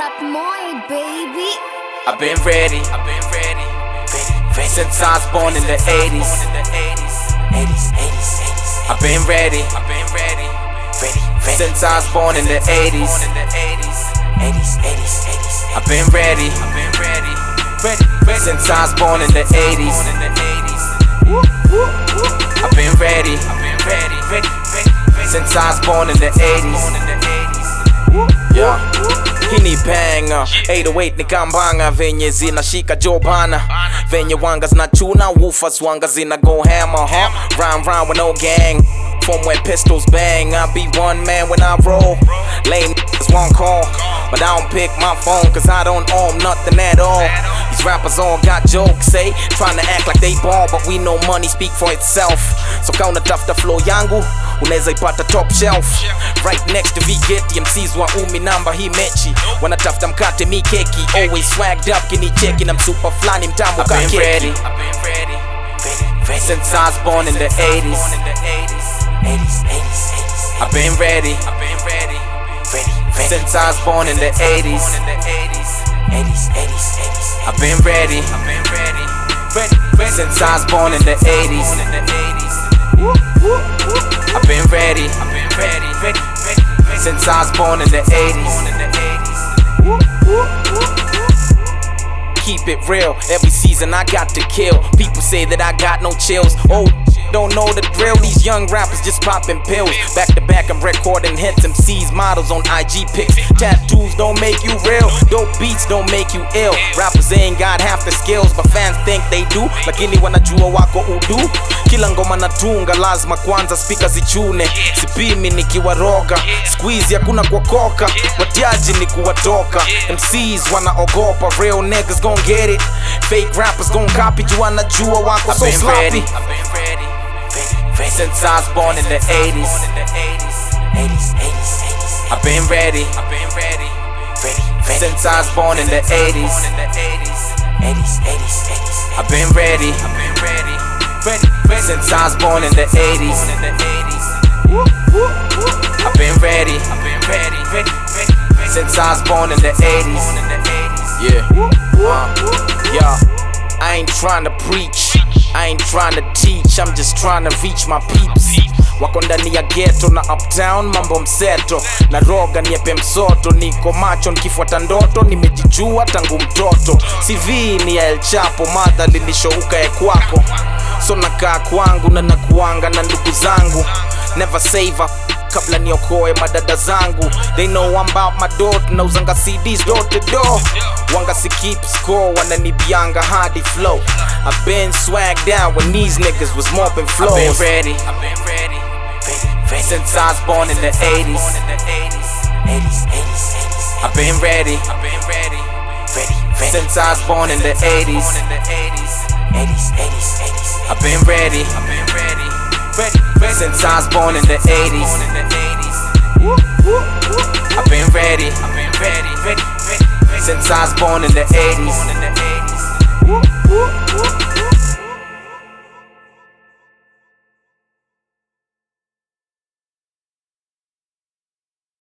Rap Moi, baby. I've been ready, I've been ready, ready. Since I was born in the 80s. 80s, 80s, 80s. I've been ready, I've been ready, ready. Since I was born in the 80s. 80s, 80s, 80s. I've been ready, I've been ready, ready, ready. Since I was born in the 80s. I've been ready, I've been ready, ready, ready. Since I was born in the 80s. Yeah. Hii ni banger 808 ni kambanga venye zinashika jobana. Venye wanga zinachuna woofers wanga zina go hammer. Huh? Rhyme rhyme with no gang. From where pistols bang. I be one man when I roll. Lame niggas won't call. But I don't pick my phone cause I don't own nothing at all These rappers all got jokes eh? say Trying to act like they ball but we know money speak for itself. So kaunatafuta flow yangu unaweza ipata top shelf. Right next to vigeti mcs wa umi namba hii mechi wanatafuta mkate mi keki. Always swagged up kinicheki na msupa flani mtambo ka keki. ready. Since I was born in the 80s, 80s, 80s, 80s. I've been ready, I've been ready, ready, ready. Since I was born in the 80s, 80s, 80s, 80s. I've been ready, I've been ready, ready, ready. Since I was born in the 80s, 80s. I've been ready, I've been ready, ready, ready, ready. Since I was born in the 80s. Keep it real, every season I got to kill. People say that I got no chills. Oh, don't know the drill. These young rappers just popping pills. Back to back, I'm recording hits. MCs, models on IG pics. Tattoos don't make you real. Dope beats don't make you ill. Rappers ain't got half the skills, but fans think they do. Like Lakini wanajua wako udu. Kila ngoma natunga lazima kwanza spika zichune. Sipimi nikiwaroga. Squeeze hakuna kuokoka. Watiaji ni kuwatoka. MCs wanaogopa. Real niggas gon' get it. Fake rappers gon' copy. You wanajua wako so sloppy. Since I was born in the 80s. 80s, 80s, 80s. I've been ready. I've been ready. Ready, ready. Since I was born in the 80s. 80s, 80s, 80s. I've been ready. I've been ready. Ready, ready. Since I was born in the 80s. I've been ready. I've been ready. Ready, ready. Since I was born in the 80s. Yeah. Uh, yeah. I ain't trying to preach. I ain't trying to teach, I'm just trying to reach my peeps. Wako ndani ya ghetto na uptown, mambo mseto na roga niepe msoto, niko macho nikifuata ndoto, nimejijua tangu mtoto. CV ni ya El Chapo, madha lilishouka ya kwako, so nakaa kwangu na nakuanga na ndugu zangu, never save a kabla niokoe madada zangu. They know about my dot. Nauzanga cds door to door. Wanga si keep score wananibianga hadi flow. I've been swagged down when these niggas was mopping floors I've been ready, I've been ready. Since I was born in the 80s 80s, 80s, 80s. I've been ready, I've been ready, ready, ready. Since I was born in the 80s 80s, 80s, 80s. I've been ready, Since I was born in the 80s. I've been ready. Since I was born in the 80s.